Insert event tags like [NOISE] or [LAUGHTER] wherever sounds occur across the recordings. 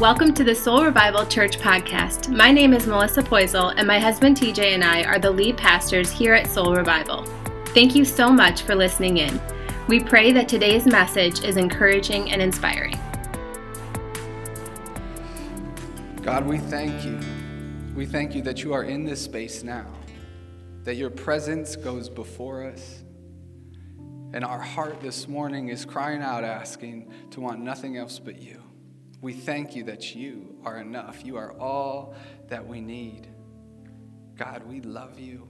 welcome to the Soul Revival Church podcast. My name is Melissa Poisel, and my husband TJ and I are the lead pastors here at Soul Revival. Thank you so much for listening in. We pray that today's message is encouraging and inspiring. God, we thank you. We thank you that you are in this space now, that your presence goes before us. And our heart this morning is crying out, asking to want nothing else but you. We thank you that you are enough. You are all that we need. God, we love you.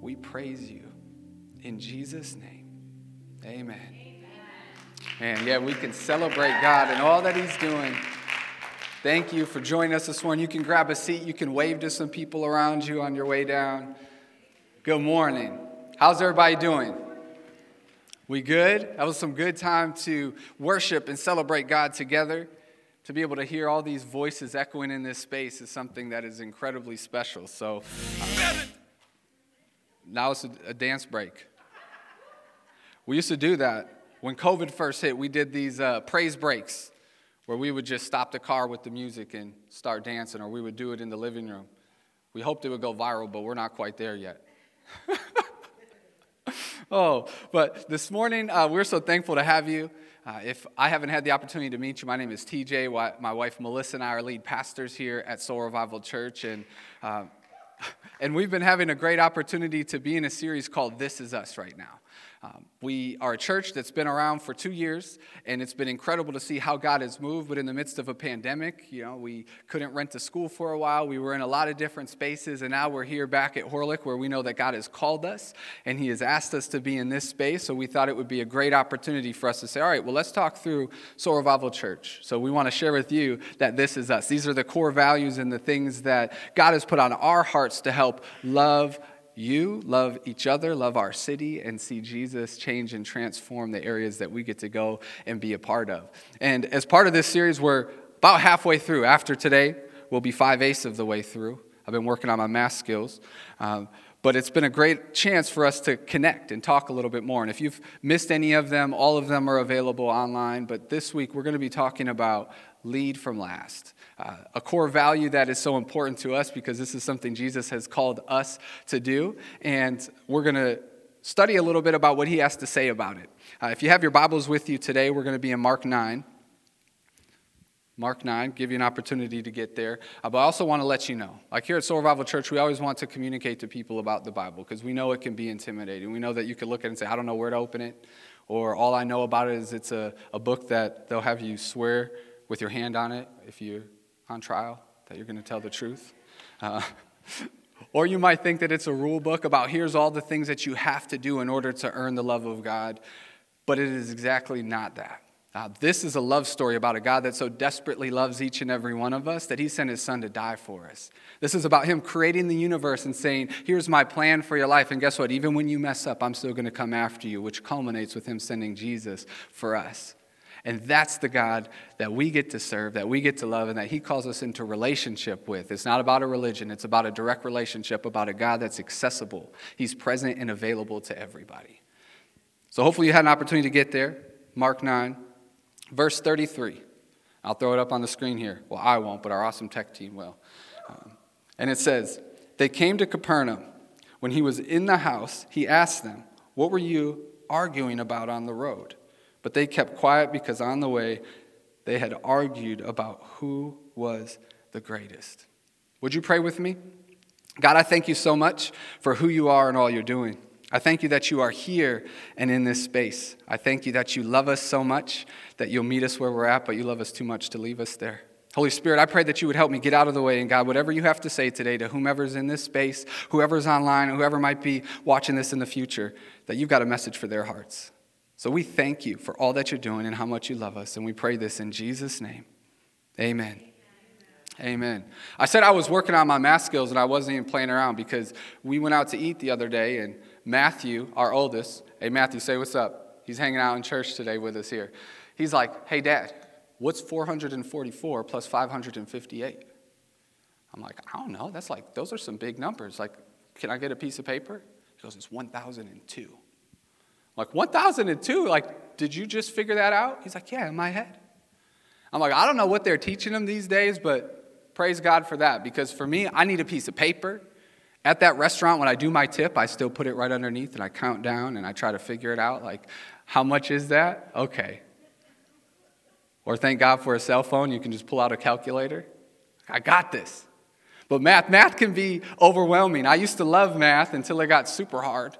We praise you. In Jesus' name, amen. amen. And yeah, we can celebrate God and all that He's doing. Thank you for joining us this morning. You can grab a seat, you can wave to some people around you on your way down. Good morning. How's everybody doing? We good? That was some good time to worship and celebrate God together. To be able to hear all these voices echoing in this space is something that is incredibly special. So now it's a, a dance break. We used to do that. When COVID first hit, we did these uh, praise breaks where we would just stop the car with the music and start dancing, or we would do it in the living room. We hoped it would go viral, but we're not quite there yet. [LAUGHS] oh, but this morning, uh, we're so thankful to have you. Uh, if I haven't had the opportunity to meet you, my name is TJ. My wife Melissa and I are lead pastors here at Soul Revival Church, and uh, [LAUGHS] and we've been having a great opportunity to be in a series called This Is Us right now. Um, we are a church that's been around for two years, and it's been incredible to see how God has moved. But in the midst of a pandemic, you know, we couldn't rent a school for a while. We were in a lot of different spaces, and now we're here back at Horlick, where we know that God has called us and He has asked us to be in this space. So we thought it would be a great opportunity for us to say, all right, well, let's talk through Soul Revival Church. So we want to share with you that this is us. These are the core values and the things that God has put on our hearts to help love you, love each other, love our city, and see Jesus change and transform the areas that we get to go and be a part of. And as part of this series, we're about halfway through. After today, we'll be five eighths of the way through. I've been working on my math skills. Um, but it's been a great chance for us to connect and talk a little bit more. And if you've missed any of them, all of them are available online. But this week, we're going to be talking about lead from last. Uh, a core value that is so important to us because this is something Jesus has called us to do. And we're going to study a little bit about what he has to say about it. Uh, if you have your Bibles with you today, we're going to be in Mark 9. Mark 9, give you an opportunity to get there. Uh, but I also want to let you know, like here at Soul Revival Church, we always want to communicate to people about the Bible because we know it can be intimidating. We know that you can look at it and say, I don't know where to open it, or all I know about it is it's a, a book that they'll have you swear with your hand on it if you're on trial that you're going to tell the truth. Uh, [LAUGHS] or you might think that it's a rule book about here's all the things that you have to do in order to earn the love of God, but it is exactly not that. Uh, this is a love story about a God that so desperately loves each and every one of us that he sent his son to die for us. This is about him creating the universe and saying, Here's my plan for your life. And guess what? Even when you mess up, I'm still going to come after you, which culminates with him sending Jesus for us. And that's the God that we get to serve, that we get to love, and that He calls us into relationship with. It's not about a religion, it's about a direct relationship, about a God that's accessible. He's present and available to everybody. So hopefully you had an opportunity to get there. Mark 9, verse 33. I'll throw it up on the screen here. Well, I won't, but our awesome tech team will. Um, and it says, They came to Capernaum. When he was in the house, he asked them, What were you arguing about on the road? But they kept quiet because on the way they had argued about who was the greatest. Would you pray with me? God, I thank you so much for who you are and all you're doing. I thank you that you are here and in this space. I thank you that you love us so much that you'll meet us where we're at, but you love us too much to leave us there. Holy Spirit, I pray that you would help me get out of the way. And God, whatever you have to say today to whomever's in this space, whoever's online, whoever might be watching this in the future, that you've got a message for their hearts. So we thank you for all that you're doing and how much you love us. And we pray this in Jesus' name. Amen. Amen. I said I was working on my math skills and I wasn't even playing around because we went out to eat the other day and Matthew, our oldest, hey, Matthew, say what's up. He's hanging out in church today with us here. He's like, hey, Dad, what's 444 plus 558? I'm like, I don't know. That's like, those are some big numbers. Like, can I get a piece of paper? He goes, it's 1002 like 1002 like did you just figure that out he's like yeah in my head I'm like, I don't know what they're teaching them these days, but praise God for that. Because for me, I need a piece of paper. At that restaurant, when I do my tip, I still put it right underneath and I count down and I try to figure it out. Like, how much is that? Okay. Or thank God for a cell phone, you can just pull out a calculator. I got this. But math, math can be overwhelming. I used to love math until it got super hard.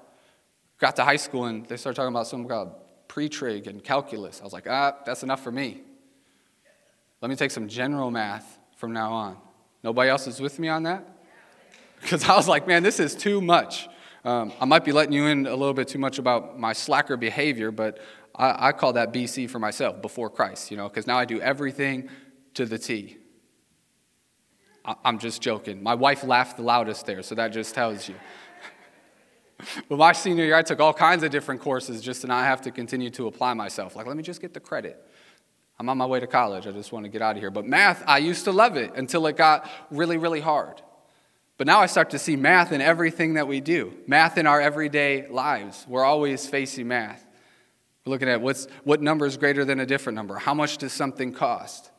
Got to high school and they started talking about something called pre-trig and calculus. I was like, ah, that's enough for me. Let me take some general math from now on. Nobody else is with me on that? [LAUGHS] Because I was like, man, this is too much. Um, I might be letting you in a little bit too much about my slacker behavior, but I, I call that BC for myself, before Christ, you know, because now I do everything to the T. I, I'm just joking. My wife laughed the loudest there, so that just tells you. But my senior year, I took all kinds of different courses just to not have to continue to apply myself. Like, let me just get the credit. I'm on my way to college. I just want to get out of here. But math, I used to love it until it got really, really hard. But now I start to see math in everything that we do, math in our everyday lives. We're always facing math. We're looking at what's, what number is greater than a different number. How much does something cost?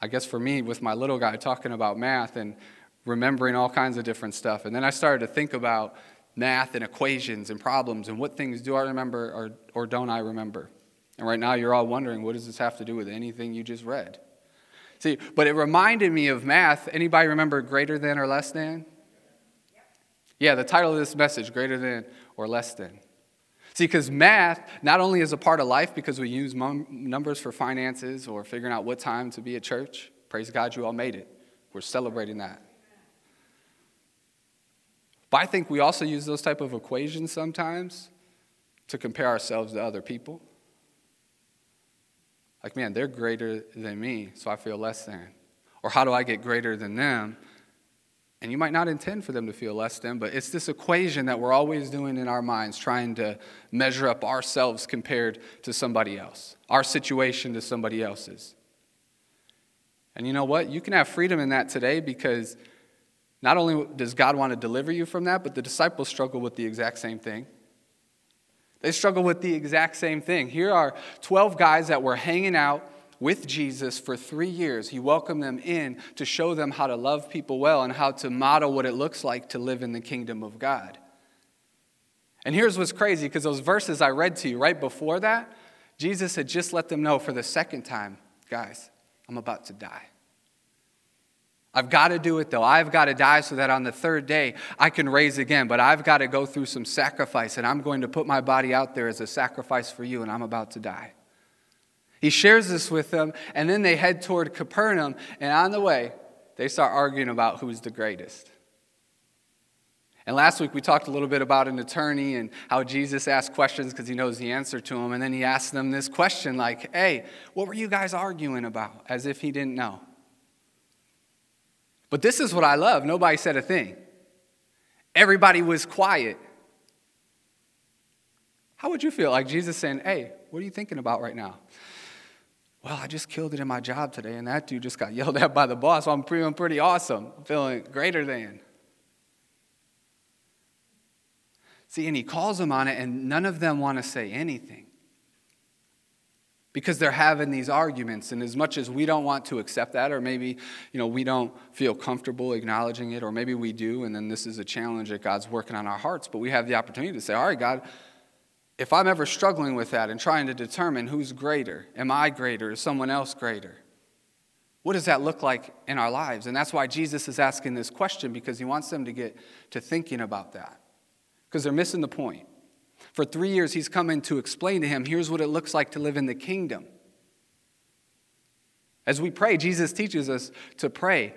I guess for me, with my little guy talking about math and remembering all kinds of different stuff. And then I started to think about math and equations and problems and what things do I remember or, or don't I remember. And right now you're all wondering, what does this have to do with anything you just read? See, but it reminded me of math. Anybody remember greater than or less than? Yeah, the title of this message, greater than or less than. See, because math not only is a part of life because we use numbers for finances or figuring out what time to be at church. Praise God, you all made it. We're celebrating that. But I think we also use those type of equations sometimes to compare ourselves to other people. Like, man, they're greater than me, so I feel less than. Or how do I get greater than them? And you might not intend for them to feel less than, but it's this equation that we're always doing in our minds, trying to measure up ourselves compared to somebody else, our situation to somebody else's. And you know what? You can have freedom in that today because not only does God want to deliver you from that, but the disciples struggle with the exact same thing. They struggle with the exact same thing. Here are 12 guys that were hanging out with Jesus for three years. He welcomed them in to show them how to love people well and how to model what it looks like to live in the kingdom of God. And here's what's crazy because those verses I read to you right before that, Jesus had just let them know for the second time guys, I'm about to die. I've got to do it though. I've got to die so that on the third day I can raise again. But I've got to go through some sacrifice, and I'm going to put my body out there as a sacrifice for you, and I'm about to die. He shares this with them, and then they head toward Capernaum, and on the way, they start arguing about who's the greatest. And last week we talked a little bit about an attorney and how Jesus asked questions because he knows the answer to them. And then he asked them this question, like, hey, what were you guys arguing about? As if he didn't know. But this is what I love nobody said a thing, everybody was quiet. How would you feel like Jesus saying, Hey, what are you thinking about right now? Well, I just killed it in my job today, and that dude just got [LAUGHS] yelled at by the boss, so I'm feeling pretty awesome. I'm feeling greater than. See, and he calls them on it, and none of them want to say anything because they're having these arguments. And as much as we don't want to accept that or maybe you know we don't feel comfortable acknowledging it or maybe we do and then this is a challenge that god's working on our hearts but we have the opportunity to say all right god if i'm ever struggling with that and trying to determine who's greater am i greater is someone else greater? What does that look like in our lives? And that's why jesus is asking this question because he wants them to get to thinking about that because they're missing the point for three years, he's come in to explain to him here's what it looks like to live in the kingdom. As we pray, Jesus teaches us to pray,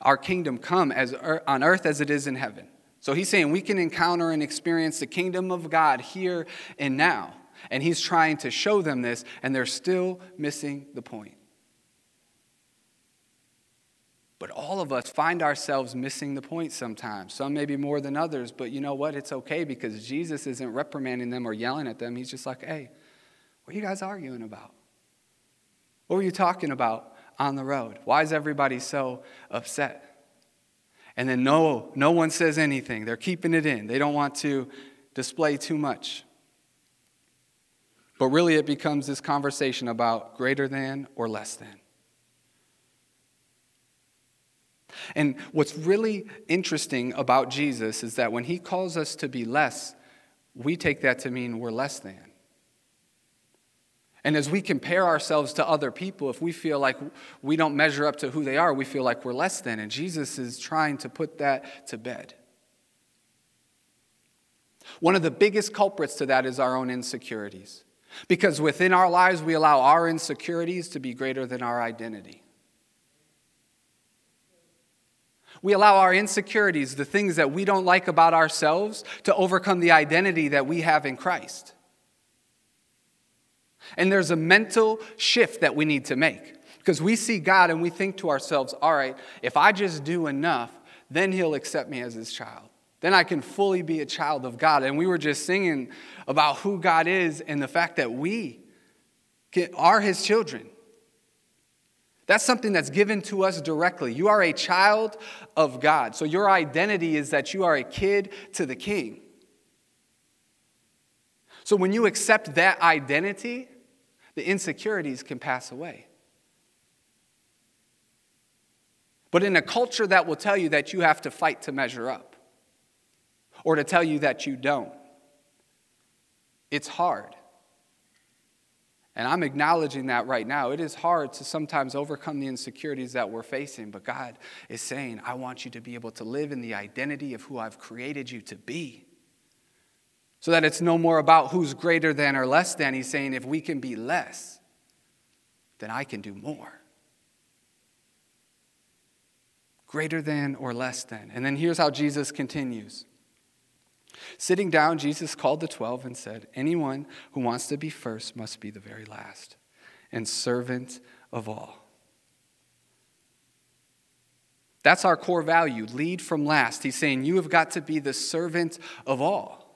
our kingdom come as on earth as it is in heaven. So he's saying we can encounter and experience the kingdom of God here and now. And he's trying to show them this, and they're still missing the point. But all of us find ourselves missing the point sometimes. Some maybe more than others, but you know what? It's okay because Jesus isn't reprimanding them or yelling at them. He's just like, hey, what are you guys arguing about? What were you talking about on the road? Why is everybody so upset? And then no, no one says anything. They're keeping it in. They don't want to display too much. But really, it becomes this conversation about greater than or less than. And what's really interesting about Jesus is that when he calls us to be less, we take that to mean we're less than. And as we compare ourselves to other people, if we feel like we don't measure up to who they are, we feel like we're less than. And Jesus is trying to put that to bed. One of the biggest culprits to that is our own insecurities. Because within our lives, we allow our insecurities to be greater than our identity. We allow our insecurities, the things that we don't like about ourselves, to overcome the identity that we have in Christ. And there's a mental shift that we need to make because we see God and we think to ourselves, all right, if I just do enough, then He'll accept me as His child. Then I can fully be a child of God. And we were just singing about who God is and the fact that we are His children. That's something that's given to us directly. You are a child of God. So your identity is that you are a kid to the king. So when you accept that identity, the insecurities can pass away. But in a culture that will tell you that you have to fight to measure up, or to tell you that you don't, it's hard. And I'm acknowledging that right now. It is hard to sometimes overcome the insecurities that we're facing, but God is saying, I want you to be able to live in the identity of who I've created you to be. So that it's no more about who's greater than or less than. He's saying, if we can be less, then I can do more. Greater than or less than. And then here's how Jesus continues. Sitting down, Jesus called the twelve and said, Anyone who wants to be first must be the very last and servant of all. That's our core value lead from last. He's saying, You have got to be the servant of all.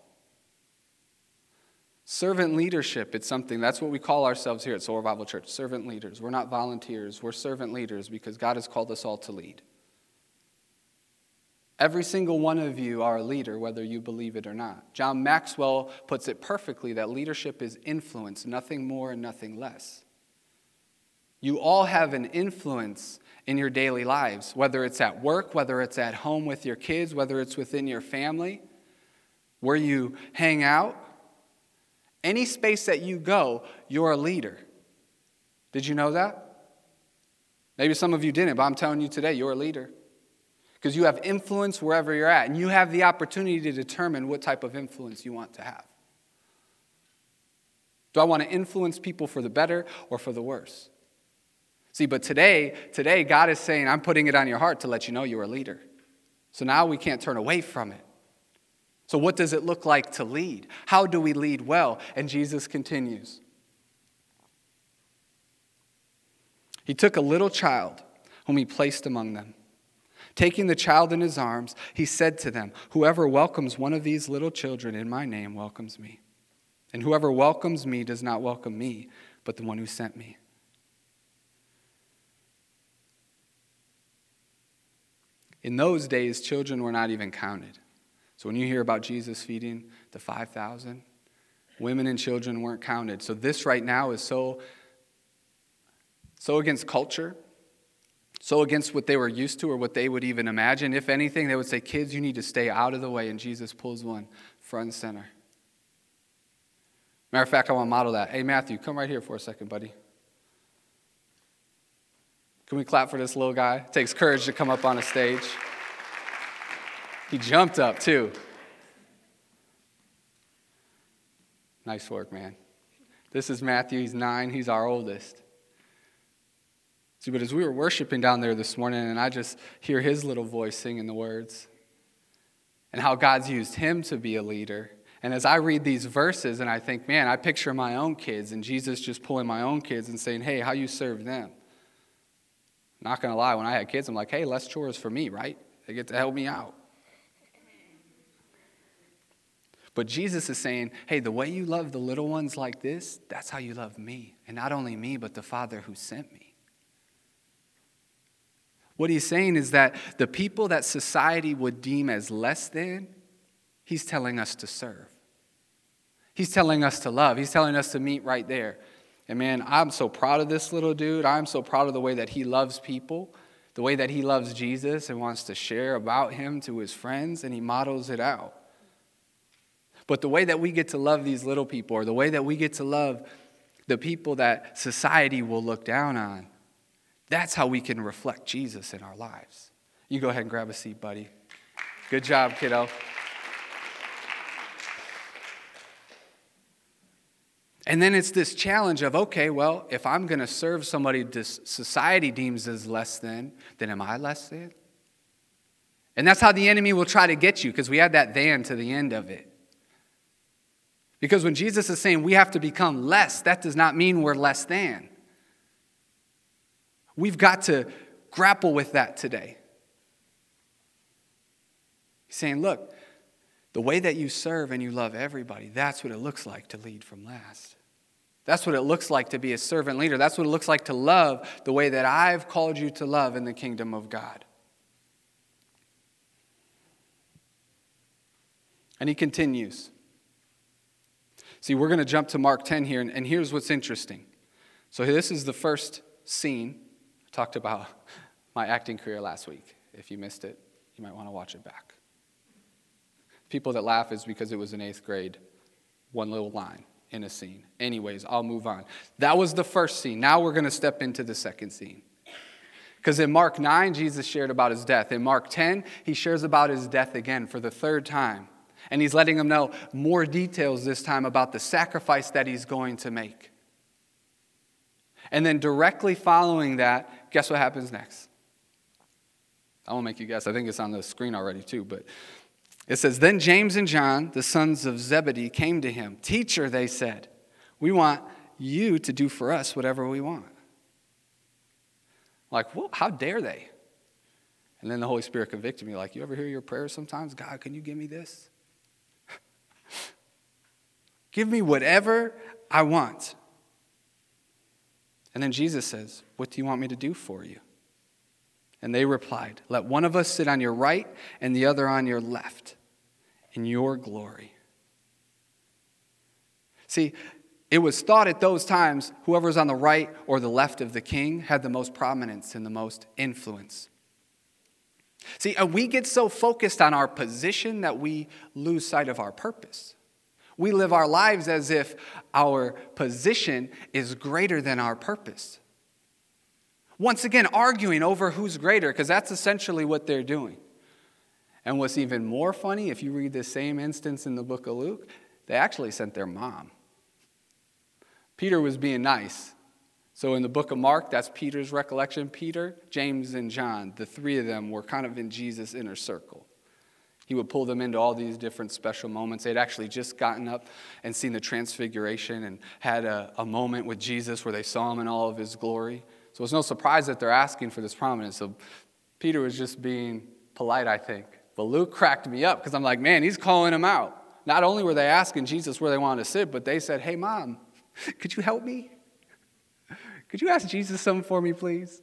Servant leadership, it's something, that's what we call ourselves here at Soul Revival Church servant leaders. We're not volunteers, we're servant leaders because God has called us all to lead. Every single one of you are a leader, whether you believe it or not. John Maxwell puts it perfectly that leadership is influence, nothing more and nothing less. You all have an influence in your daily lives, whether it's at work, whether it's at home with your kids, whether it's within your family, where you hang out. Any space that you go, you're a leader. Did you know that? Maybe some of you didn't, but I'm telling you today, you're a leader because you have influence wherever you're at, and you have the opportunity to determine what type of influence you want to have. Do I want to influence people for the better or for the worse? See, but today, today God is saying, I'm putting it on your heart to let you know you're a leader. So now we can't turn away from it. So, what does it look like to lead? How do we lead well? And Jesus continues. He took a little child whom he placed among them. Taking the child in his arms, he said to them, Whoever welcomes one of these little children in my name welcomes me. And whoever welcomes me does not welcome me, but the one who sent me. In those days, children were not even counted. So when you hear about Jesus feeding the 5,000, women and children weren't counted. So this right now is so, so against culture so against what they were used to or what they would even imagine. If anything, they would say, Kids, you need to stay out of the way. And Jesus pulls one front and center. Matter of fact, I want to model that. Hey, Matthew, come right here for a second, buddy. Can we clap for this little guy? It takes courage to come up on a stage. He jumped up, too. Nice work, man. This is Matthew. He's nine, he's our oldest. See, but as we were worshiping down there this morning, and I just hear his little voice singing the words, and how God's used him to be a leader. And as I read these verses, and I think, man, I picture my own kids, and Jesus just pulling my own kids and saying, hey, how you serve them. Not gonna lie, when I had kids, I'm like, hey, less chores for me, right? They get to help me out. But Jesus is saying, hey, the way you love the little ones like this, that's how you love me. And not only me, but the Father who sent me. What he's saying is that the people that society would deem as less than, he's telling us to serve. He's telling us to love. He's telling us to meet right there. And man, I'm so proud of this little dude. I'm so proud of the way that he loves people, the way that he loves Jesus and wants to share about him to his friends, and he models it out. But the way that we get to love these little people, or the way that we get to love the people that society will look down on, that's how we can reflect Jesus in our lives. You go ahead and grab a seat, buddy. Good job, kiddo. And then it's this challenge of okay, well, if I'm going to serve somebody society deems as less than, then am I less than? And that's how the enemy will try to get you because we add that than to the end of it. Because when Jesus is saying we have to become less, that does not mean we're less than. We've got to grapple with that today. He's saying, look, the way that you serve and you love everybody, that's what it looks like to lead from last. That's what it looks like to be a servant leader. That's what it looks like to love the way that I've called you to love in the kingdom of God. And he continues. See, we're going to jump to Mark 10 here, and, here's what's interesting. So, this is the first scene. Talked about my acting career last week. If you missed it, you might want to watch it back. People that laugh is because it was in eighth grade, one little line in a scene. Anyways, I'll move on. That was the first scene. Now we're going to step into the second scene. Because in Mark 9, Jesus shared about his death. In Mark 10, he shares about his death again for the third time. And he's letting them know more details this time about the sacrifice that he's going to make. And then directly following that, guess what happens next? I won't make you guess. I think it's on the screen already, too. But it says, Then James and John, the sons of Zebedee, came to him. Teacher, they said, we want you to do for us whatever we want. Like, well, how dare they? And then the Holy Spirit convicted me, like, you ever hear your prayers sometimes? God, can you give me this? [LAUGHS] Give me whatever I want. And then Jesus says, What do you want me to do for you? And they replied, Let one of us sit on your right and the other on your left in your glory. See, it was thought at those times whoever was on the right or the left of the king had the most prominence and the most influence. See, and we get so focused on our position that we lose sight of our purpose. We live our lives as if our position is greater than our purpose. Once again, arguing over who's greater, because that's essentially what they're doing. And what's even more funny, if you read the same instance in the book of Luke, they actually sent their mom. Peter was being nice. So in the book of Mark, that's Peter's recollection. Peter, James, and John, the three of them were kind of in Jesus' inner circle. He would pull them into all these different special moments. They'd actually just gotten up and seen the transfiguration and had a, a moment with Jesus where they saw him in all of his glory. So it's no surprise that they're asking for this prominence. So Peter was just being polite, I think. But Luke cracked me up because I'm like, man, he's calling him out. Not only were they asking Jesus where they wanted to sit, but they said, hey, mom, [LAUGHS] could you help me? Could you ask Jesus something for me, please?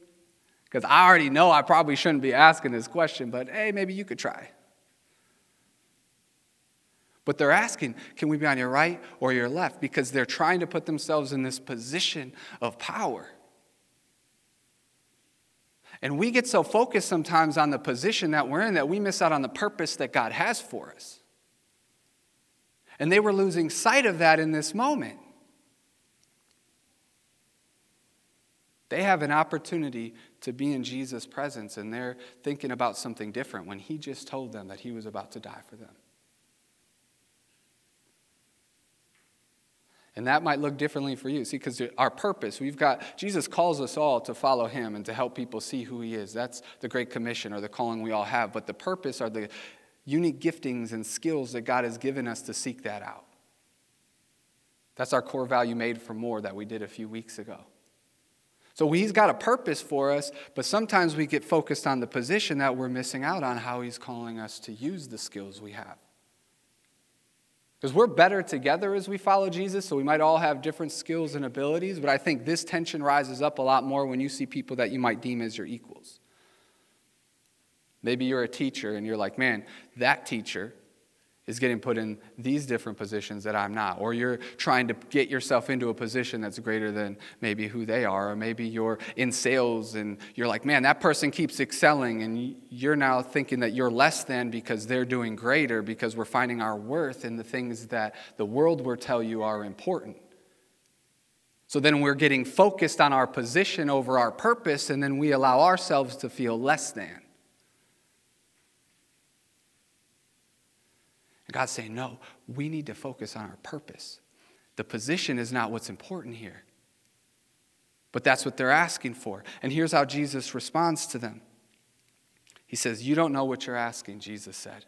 Because I already know I probably shouldn't be asking this question, but hey, maybe you could try. But they're asking, can we be on your right or your left? Because they're trying to put themselves in this position of power. And we get so focused sometimes on the position that we're in that we miss out on the purpose that God has for us. And they were losing sight of that in this moment. They have an opportunity to be in Jesus' presence, and they're thinking about something different when He just told them that He was about to die for them. And that might look differently for you. See, because our purpose, we've got, Jesus calls us all to follow him and to help people see who he is. That's the Great Commission or the calling we all have. But the purpose are the unique giftings and skills that God has given us to seek that out. That's our core value made for more that we did a few weeks ago. So he's got a purpose for us, but sometimes we get focused on the position that we're missing out on how he's calling us to use the skills we have. Because we're better together as we follow Jesus, so we might all have different skills and abilities, but I think this tension rises up a lot more when you see people that you might deem as your equals. Maybe you're a teacher and you're like, man, that teacher is getting put in these different positions that I'm not. Or you're trying to get yourself into a position that's greater than maybe who they are. Or maybe you're in sales and you're like, man, that person keeps excelling. And you're now thinking that you're less than because they're doing greater because we're finding our worth in the things that the world will tell you are important. So then we're getting focused on our position over our purpose, and then we allow ourselves to feel less than. God's saying, no, we need to focus on our purpose. The position is not what's important here. But that's what they're asking for. And here's how Jesus responds to them He says, You don't know what you're asking, Jesus said.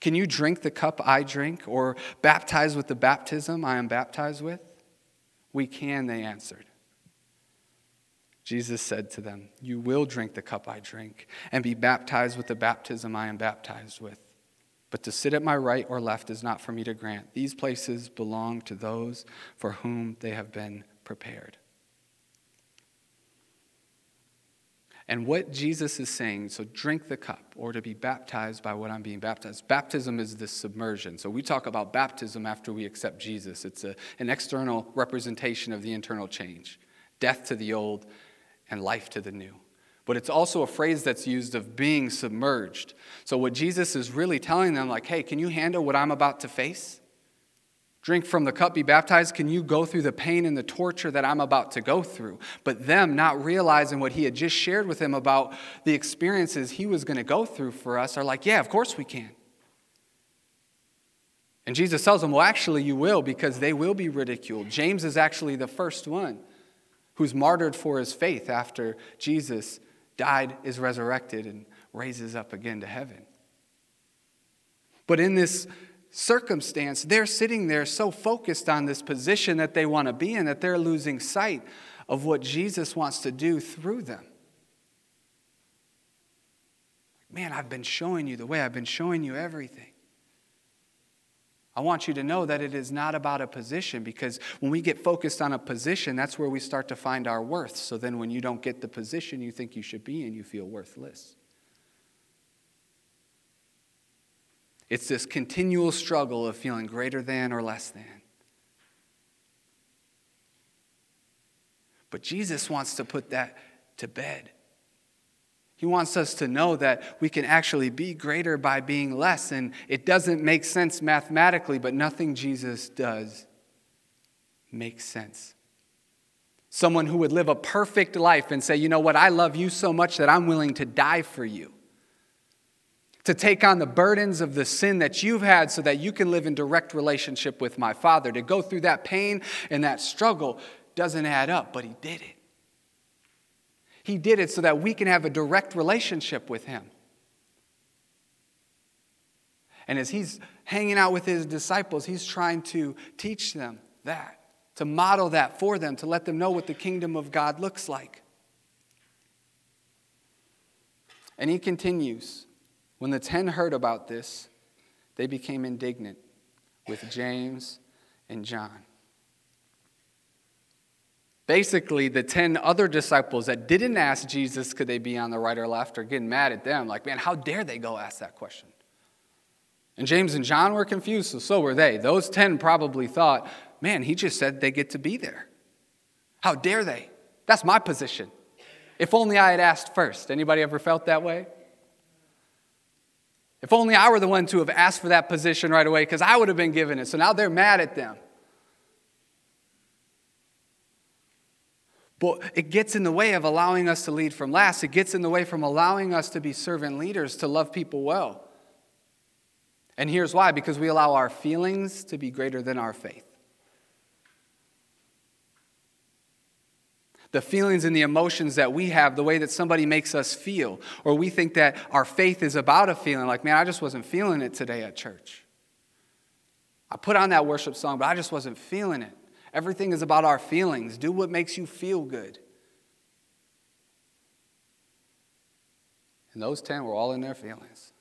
Can you drink the cup I drink or baptize with the baptism I am baptized with? We can, they answered. Jesus said to them, You will drink the cup I drink and be baptized with the baptism I am baptized with. But to sit at my right or left is not for me to grant. These places belong to those for whom they have been prepared. And what Jesus is saying, so drink the cup or to be baptized by what I'm being baptized. Baptism is this submersion. So we talk about baptism after we accept Jesus. It's a, an external representation of the internal change death to the old and life to the new but it's also a phrase that's used of being submerged. So, what Jesus is really telling them, like, hey, can you handle what I'm about to face? Drink from the cup, be baptized. Can you go through the pain and the torture that I'm about to go through? But them not realizing what he had just shared with him about the experiences he was going to go through for us are like, yeah, of course we can. And Jesus tells them, well, actually, you will because they will be ridiculed. James is actually the first one who's martyred for his faith after Jesus died, is resurrected, and raises up again to heaven. But in this circumstance, they're sitting there so focused on this position that they want to be in that they're losing sight of what Jesus wants to do through them. Man, I've been showing you the way, I've been showing you everything. I want you to know that it is not about a position because when we get focused on a position, that's where we start to find our worth. So then when you don't get the position you think you should be in, you feel worthless. It's this continual struggle of feeling greater than or less than. But Jesus wants to put that to bed. He wants us to know that we can actually be greater by being less. And it doesn't make sense mathematically, but nothing Jesus does makes sense. Someone who would live a perfect life and say, you know what, I love you so much that I'm willing to die for you. To take on the burdens of the sin that you've had so that you can live in direct relationship with my Father. To go through that pain and that struggle doesn't add up, but He did it. He did it so that we can have a direct relationship with Him. And as He's hanging out with His disciples, He's trying to teach them that, to model that for them, to let them know what the kingdom of God looks like. And He continues When the ten heard about this, they became indignant with James and John. Basically, the 10 other disciples that didn't ask Jesus, could they be on the right or left, are getting mad at them. Like, man, how dare they go ask that question? And James and John were confused, so so were they. Those 10 probably thought, man, he just said they get to be there. How dare they? That's my position. If only I had asked first. Anybody ever felt that way? If only I were the one to have asked for that position right away, because I would have been given it. So now they're mad at them. But it gets in the way of allowing us to lead from last. It gets in the way from allowing us to be servant leaders, to love people well. And here's why because we allow our feelings to be greater than our faith. The feelings and the emotions that we have, the way that somebody makes us feel, or we think that our faith is about a feeling like, man, I just wasn't feeling it today at church. I put on that worship song, but I just wasn't feeling it. Everything is about our feelings. Do what makes you feel good. And those 10 were all in their feelings.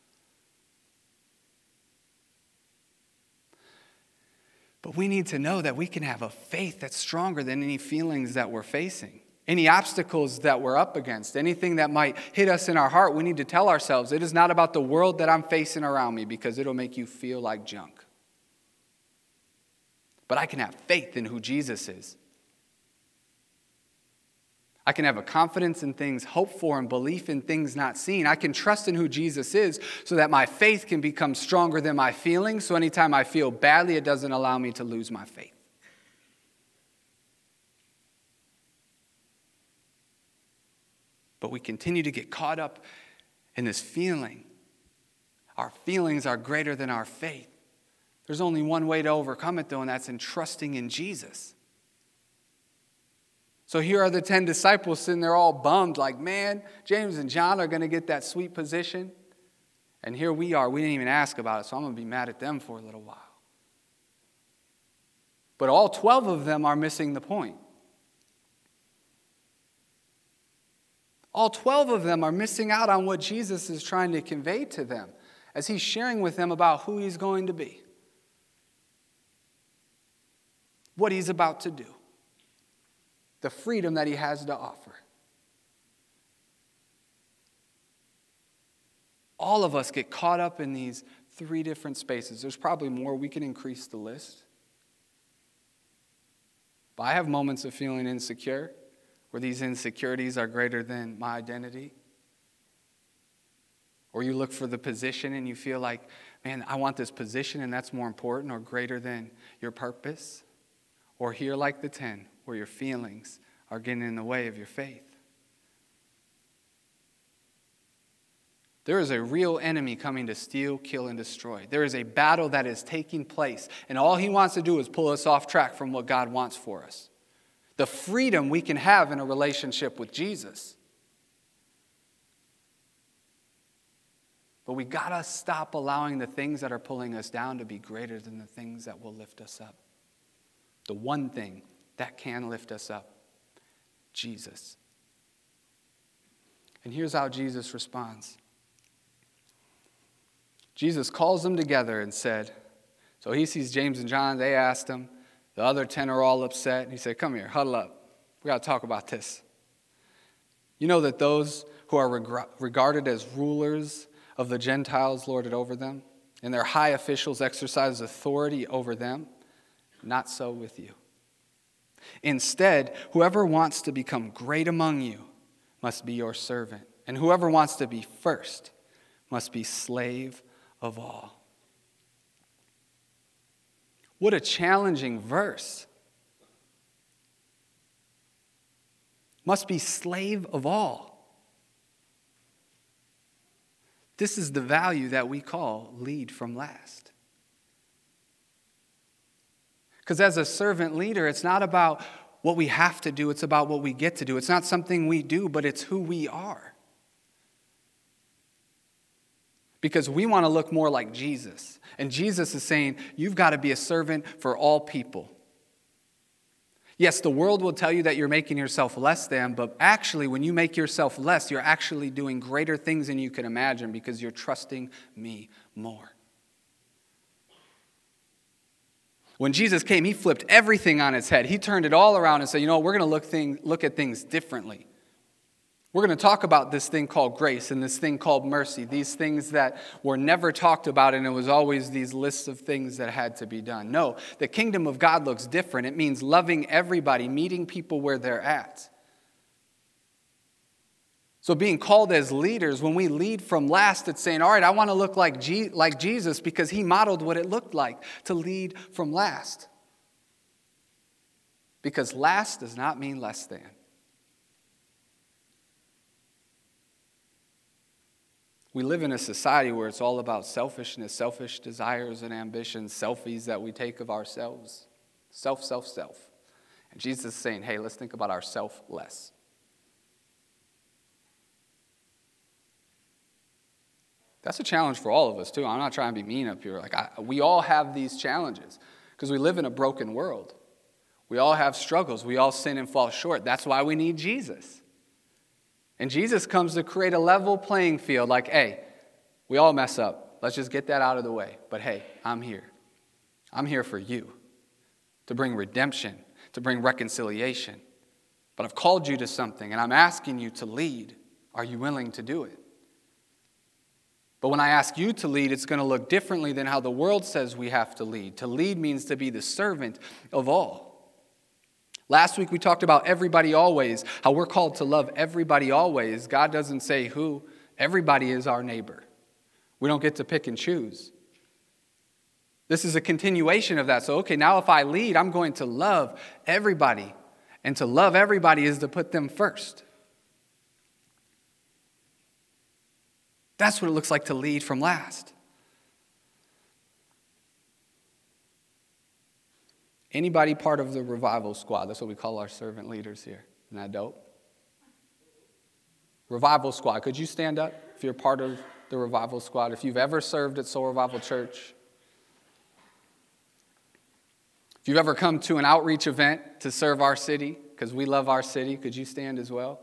But we need to know that we can have a faith that's stronger than any feelings that we're facing. Any obstacles that we're up against, anything that might hit us in our heart, we need to tell ourselves it is not about the world that I'm facing around me because it'll make you feel like junk. But I can have faith in who Jesus is. I can have a confidence in things hoped for and belief in things not seen. I can trust in who Jesus is so that my faith can become stronger than my feelings. So anytime I feel badly, it doesn't allow me to lose my faith. But we continue to get caught up in this feeling. Our feelings are greater than our faith. There's only one way to overcome it, though, and that's in trusting in Jesus. So here are the 10 disciples sitting there all bummed, like, man, James and John are going to get that sweet position. And here we are. We didn't even ask about it, so I'm going to be mad at them for a little while. But all 12 of them are missing the point. All 12 of them are missing out on what Jesus is trying to convey to them as he's sharing with them about who he's going to be, what he's about to do the freedom that he has to offer. All of us get caught up in these three different spaces. There's probably more. We can increase the list. But I have moments of feeling insecure where these insecurities are greater than my identity. Or you look for the position and you feel like, man, I want this position and that's more important or greater than your purpose. Or here, like the 10, where your feelings are getting in the way of your faith. There is a real enemy coming to steal, kill, and destroy. There is a battle that is taking place, and all he wants to do is pull us off track from what God wants for us. The freedom we can have in a relationship with Jesus. But we gotta stop allowing the things that are pulling us down to be greater than the things that will lift us up. The one thing that can lift us up Jesus. And here's how Jesus responds Jesus calls them together and said, So he sees James and John, they asked him. The other 10 are all upset. And he said, Come here, huddle up. We got to talk about this. You know that those who are regarded as rulers of the Gentiles lord it over them, and their high officials exercise authority over them? Not so with you. Instead, whoever wants to become great among you must be your servant, and whoever wants to be first must be slave of all. What a challenging verse. Must be slave of all. This is the value that we call lead from last. Because as a servant leader, it's not about what we have to do, it's about what we get to do. It's not something we do, but it's who we are. Because we want to look more like Jesus. And Jesus is saying, you've got to be a servant for all people. Yes, the world will tell you that you're making yourself less than, but actually, when you make yourself less, you're actually doing greater things than you can imagine because you're trusting me more. When Jesus came, he flipped everything on its head. He turned it all around and said, you know, we're going to look, thing, look at things differently. We're going to talk about this thing called grace and this thing called mercy, these things that were never talked about, and it was always these lists of things that had to be done. No, the kingdom of God looks different. It means loving everybody, meeting people where they're at. So, being called as leaders, when we lead from last, it's saying, all right, I want to look like, like Jesus because he modeled what it looked like to lead from last. Because last does not mean less than. We live in a society where it's all about selfishness, selfish desires and ambitions, selfies that we take of ourselves. Self, self, self. And Jesus is saying, hey, let's think about ourself less. That's a challenge for all of us, too. I'm not trying to be mean up here. Like, I, we all have these challenges because we live in a broken world. We all have struggles. We all sin and fall short. That's why we need Jesus. And Jesus comes to create a level playing field like, hey, we all mess up. Let's just get that out of the way. But hey, I'm here. I'm here for you to bring redemption, to bring reconciliation. But I've called you to something and I'm asking you to lead. Are you willing to do it? But when I ask you to lead, it's going to look differently than how the world says we have to lead. To lead means to be the servant of all. Last week we talked about everybody always, how we're called to love everybody always. God doesn't say who, everybody is our neighbor. We don't get to pick and choose. This is a continuation of that. So, okay, now if I lead, I'm going to love everybody. And to love everybody is to put them first. That's what it looks like to lead from last. Anybody part of the revival squad? That's what we call our servant leaders here. Isn't that dope? Revival squad. Could you stand up if you're part of the revival squad? If you've ever served at Soul Revival Church, if you've ever come to an outreach event to serve our city, because we love our city, could you stand as well?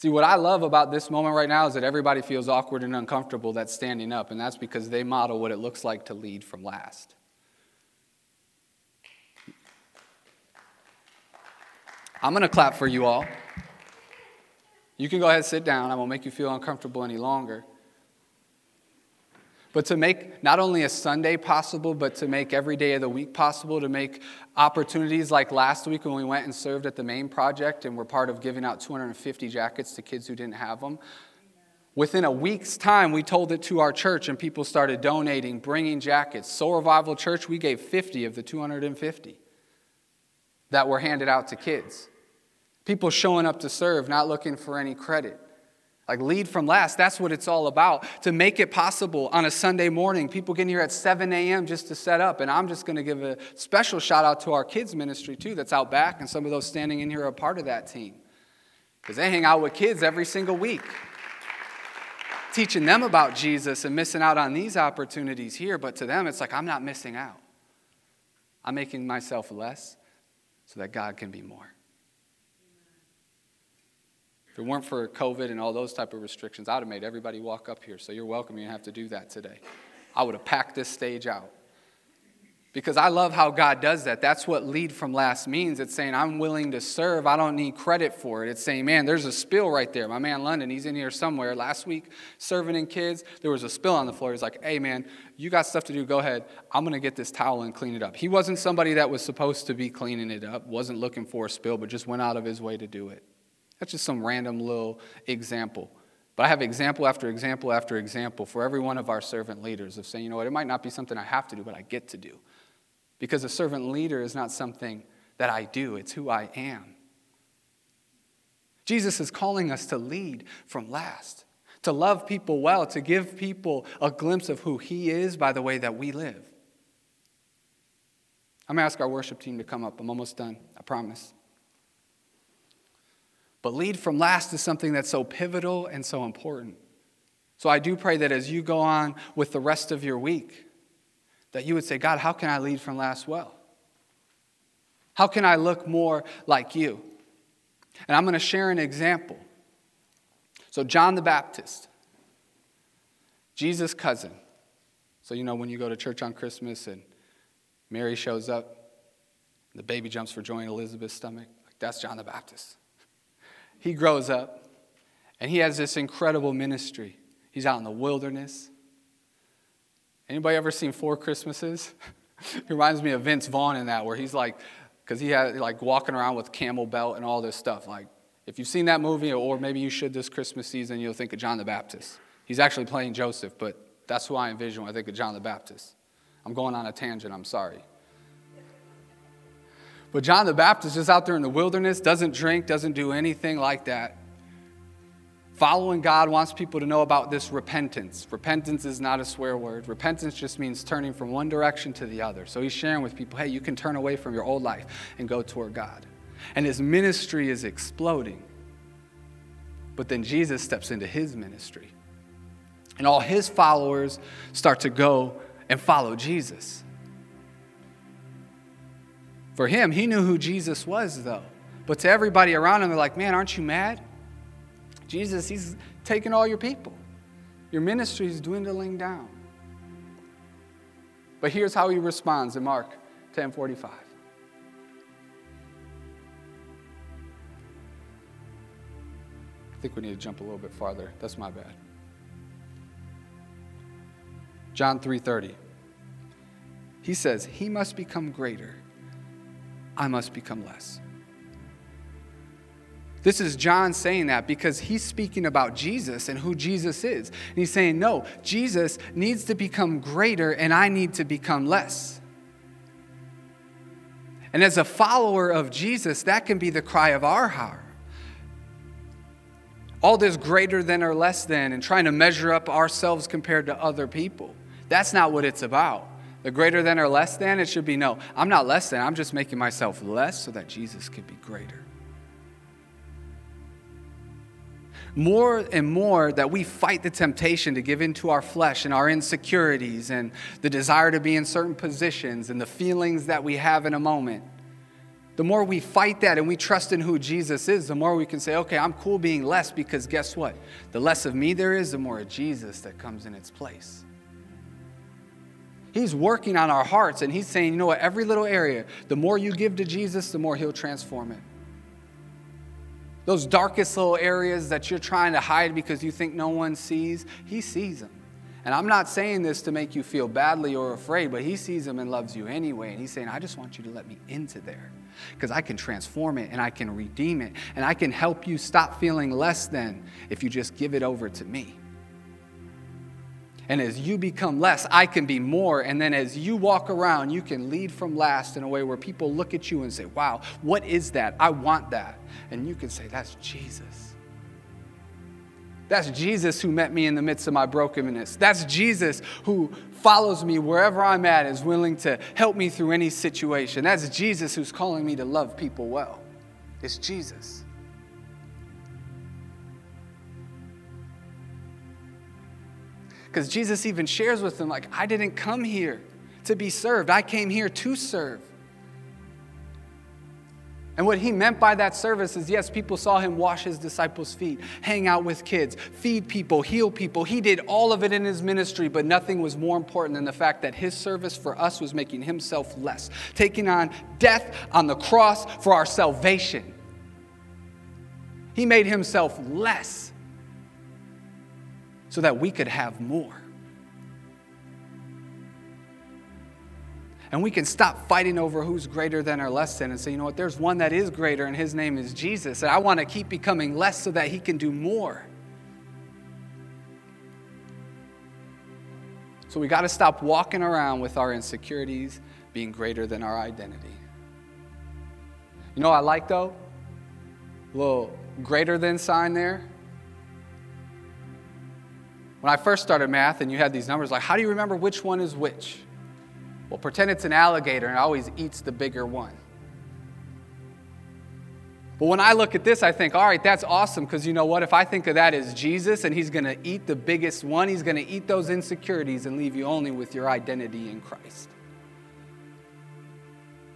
See, what I love about this moment right now is that everybody feels awkward and uncomfortable that's standing up, and that's because they model what it looks like to lead from last. I'm going to clap for you all. You can go ahead and sit down. I won't make you feel uncomfortable any longer. But to make not only a Sunday possible, but to make every day of the week possible, to make opportunities like last week when we went and served at the main project and were part of giving out 250 jackets to kids who didn't have them. Within a week's time, we told it to our church and people started donating, bringing jackets. Soul Revival Church, we gave 50 of the 250 that were handed out to kids. People showing up to serve, not looking for any credit. Like lead from last, that's what it's all about. To make it possible on a Sunday morning, people get here at 7 a.m. just to set up. And I'm just going to give a special shout out to our kids' ministry, too, that's out back. And some of those standing in here are part of that team. Because they hang out with kids every single week, teaching them about Jesus and missing out on these opportunities here. But to them, it's like, I'm not missing out. I'm making myself less so that God can be more. If it weren't for COVID and all those type of restrictions, I'd have made everybody walk up here. So you're welcome. You have to do that today. I would have packed this stage out. Because I love how God does that. That's what lead from last means. It's saying, I'm willing to serve. I don't need credit for it. It's saying, man, there's a spill right there. My man London, he's in here somewhere. Last week, serving in kids, there was a spill on the floor. He's like, hey, man, you got stuff to do. Go ahead. I'm going to get this towel and clean it up. He wasn't somebody that was supposed to be cleaning it up, wasn't looking for a spill, but just went out of his way to do it. That's just some random little example. But I have example after example after example for every one of our servant leaders of saying, you know what, it might not be something I have to do, but I get to do. Because a servant leader is not something that I do, it's who I am. Jesus is calling us to lead from last, to love people well, to give people a glimpse of who He is by the way that we live. I'm going to ask our worship team to come up. I'm almost done, I promise. But lead from last is something that's so pivotal and so important. So I do pray that as you go on with the rest of your week, that you would say, God, how can I lead from last well? How can I look more like you? And I'm going to share an example. So, John the Baptist, Jesus' cousin. So, you know, when you go to church on Christmas and Mary shows up, the baby jumps for joy in Elizabeth's stomach, like that's John the Baptist he grows up and he has this incredible ministry. He's out in the wilderness. Anybody ever seen Four Christmases? [LAUGHS] it reminds me of Vince Vaughn in that, where he's like, because he had like walking around with camel belt and all this stuff. Like, if you've seen that movie, or maybe you should this Christmas season, you'll think of John the Baptist. He's actually playing Joseph, but that's who I envision when I think of John the Baptist. I'm going on a tangent, I'm sorry. But John the Baptist is out there in the wilderness, doesn't drink, doesn't do anything like that. Following God wants people to know about this repentance. Repentance is not a swear word. Repentance just means turning from one direction to the other. So he's sharing with people hey, you can turn away from your old life and go toward God. And his ministry is exploding. But then Jesus steps into his ministry. And all his followers start to go and follow Jesus. For him, he knew who Jesus was, though. But to everybody around him, they're like, man, aren't you mad? Jesus, he's taking all your people. Your ministry is dwindling down. But here's how he responds in Mark 10:45. I think we need to jump a little bit farther. That's my bad. John 3:30. He says, "He must become greater I must become less." This is John saying that because he's speaking about Jesus and who Jesus is. And he's saying, "No, Jesus needs to become greater and I need to become less." And as a follower of Jesus, that can be the cry of our heart. All this greater than or less than and trying to measure up ourselves compared to other people. That's not what it's about. The greater than or less than, it should be no, I'm not less than, I'm just making myself less so that Jesus can be greater. More and more that we fight the temptation to give into our flesh and our insecurities and the desire to be in certain positions and the feelings that we have in a moment, the more we fight that and we trust in who Jesus is, the more we can say, okay, I'm cool being less because guess what? The less of me there is, the more of Jesus that comes in its place. He's working on our hearts and he's saying, you know what, every little area, the more you give to Jesus, the more he'll transform it. Those darkest little areas that you're trying to hide because you think no one sees, he sees them. And I'm not saying this to make you feel badly or afraid, but he sees them and loves you anyway. And he's saying, I just want you to let me into there because I can transform it and I can redeem it and I can help you stop feeling less than if you just give it over to me. And as you become less, I can be more. And then as you walk around, you can lead from last in a way where people look at you and say, Wow, what is that? I want that. And you can say, That's Jesus. That's Jesus who met me in the midst of my brokenness. That's Jesus who follows me wherever I'm at, is willing to help me through any situation. That's Jesus who's calling me to love people well. It's Jesus. Because Jesus even shares with them, like, I didn't come here to be served, I came here to serve. And what he meant by that service is yes, people saw him wash his disciples' feet, hang out with kids, feed people, heal people. He did all of it in his ministry, but nothing was more important than the fact that his service for us was making himself less, taking on death on the cross for our salvation. He made himself less so that we could have more. And we can stop fighting over who's greater than or less than and say, you know what, there's one that is greater, and his name is Jesus. And I want to keep becoming less so that he can do more. So we got to stop walking around with our insecurities being greater than our identity. You know I like though? A little greater than sign there. When I first started math and you had these numbers, like, how do you remember which one is which? Well, pretend it's an alligator and it always eats the bigger one. But when I look at this, I think, all right, that's awesome because you know what? If I think of that as Jesus and he's going to eat the biggest one, he's going to eat those insecurities and leave you only with your identity in Christ.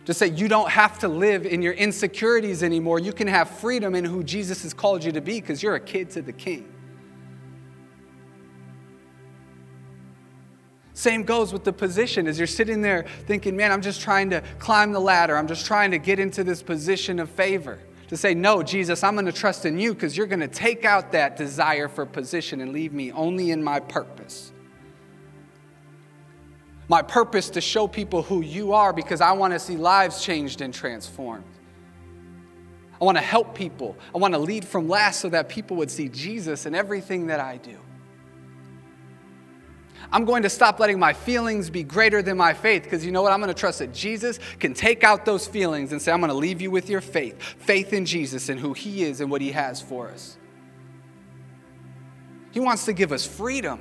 Just say you don't have to live in your insecurities anymore. You can have freedom in who Jesus has called you to be because you're a kid to the king. Same goes with the position as you're sitting there thinking, man, I'm just trying to climb the ladder. I'm just trying to get into this position of favor. To say, no, Jesus, I'm going to trust in you because you're going to take out that desire for position and leave me only in my purpose. My purpose to show people who you are because I want to see lives changed and transformed. I want to help people. I want to lead from last so that people would see Jesus in everything that I do. I'm going to stop letting my feelings be greater than my faith because you know what? I'm going to trust that Jesus can take out those feelings and say, I'm going to leave you with your faith faith in Jesus and who He is and what He has for us. He wants to give us freedom.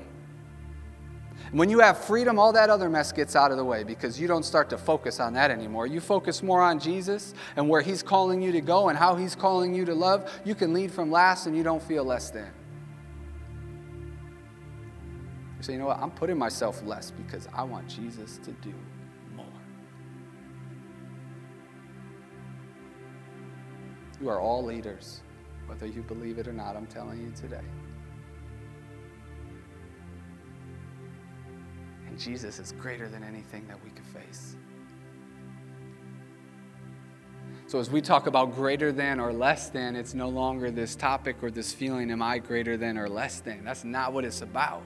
When you have freedom, all that other mess gets out of the way because you don't start to focus on that anymore. You focus more on Jesus and where He's calling you to go and how He's calling you to love. You can lead from last and you don't feel less than. You say, you know what? I'm putting myself less because I want Jesus to do more. You are all leaders, whether you believe it or not, I'm telling you today. And Jesus is greater than anything that we could face. So, as we talk about greater than or less than, it's no longer this topic or this feeling, am I greater than or less than? That's not what it's about.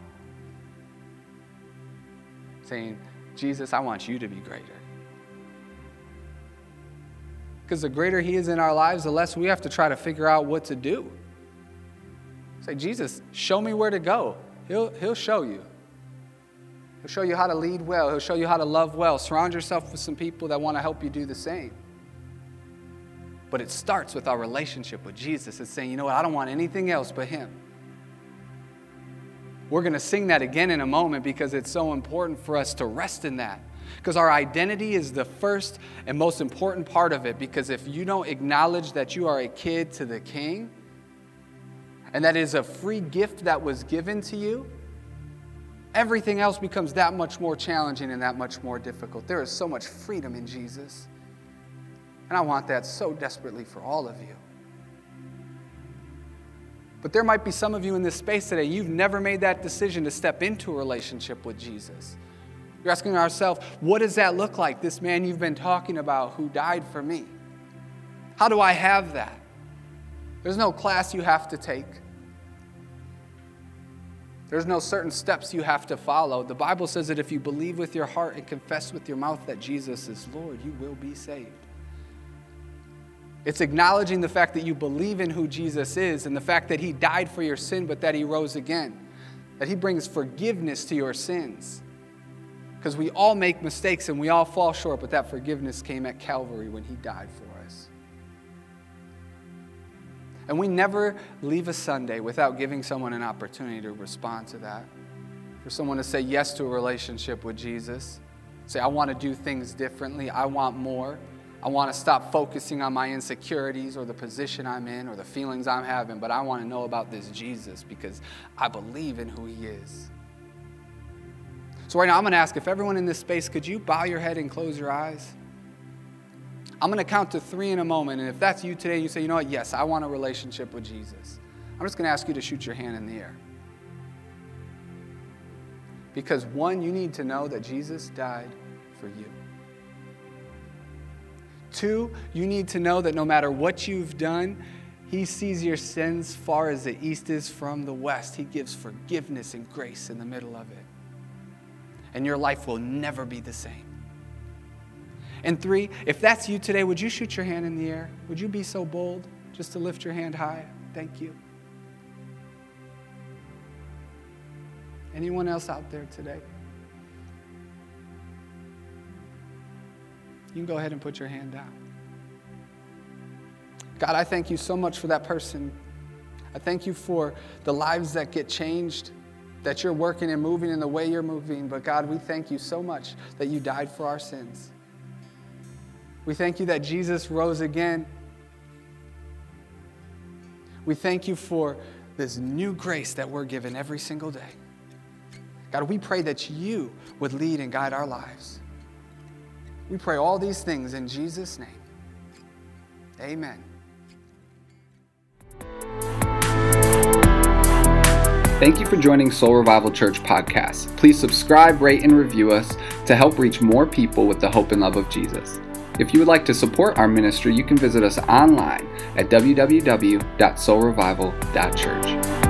Saying, Jesus, I want you to be greater. Because the greater He is in our lives, the less we have to try to figure out what to do. Say, Jesus, show me where to go. He'll, he'll show you. He'll show you how to lead well. He'll show you how to love well. Surround yourself with some people that want to help you do the same. But it starts with our relationship with Jesus. It's saying, you know what, I don't want anything else but Him. We're going to sing that again in a moment because it's so important for us to rest in that. Because our identity is the first and most important part of it. Because if you don't acknowledge that you are a kid to the King, and that is a free gift that was given to you, everything else becomes that much more challenging and that much more difficult. There is so much freedom in Jesus. And I want that so desperately for all of you. But there might be some of you in this space today, you've never made that decision to step into a relationship with Jesus. You're asking yourself, what does that look like, this man you've been talking about who died for me? How do I have that? There's no class you have to take. There's no certain steps you have to follow. The Bible says that if you believe with your heart and confess with your mouth that Jesus is Lord, you will be saved. It's acknowledging the fact that you believe in who Jesus is and the fact that he died for your sin, but that he rose again, that he brings forgiveness to your sins. Because we all make mistakes and we all fall short, but that forgiveness came at Calvary when he died for us. And we never leave a Sunday without giving someone an opportunity to respond to that. For someone to say yes to a relationship with Jesus, say, I want to do things differently, I want more. I want to stop focusing on my insecurities or the position I'm in or the feelings I'm having, but I want to know about this Jesus because I believe in who he is. So, right now, I'm going to ask if everyone in this space, could you bow your head and close your eyes? I'm going to count to three in a moment. And if that's you today, and you say, you know what, yes, I want a relationship with Jesus. I'm just going to ask you to shoot your hand in the air. Because one, you need to know that Jesus died for you. Two, you need to know that no matter what you've done, He sees your sins far as the east is from the west. He gives forgiveness and grace in the middle of it. And your life will never be the same. And three, if that's you today, would you shoot your hand in the air? Would you be so bold just to lift your hand high? Thank you. Anyone else out there today? You can go ahead and put your hand down. God, I thank you so much for that person. I thank you for the lives that get changed, that you're working and moving in the way you're moving. But God, we thank you so much that you died for our sins. We thank you that Jesus rose again. We thank you for this new grace that we're given every single day. God, we pray that you would lead and guide our lives. We pray all these things in Jesus' name. Amen. Thank you for joining Soul Revival Church podcast. Please subscribe, rate, and review us to help reach more people with the hope and love of Jesus. If you would like to support our ministry, you can visit us online at www.soulrevival.church.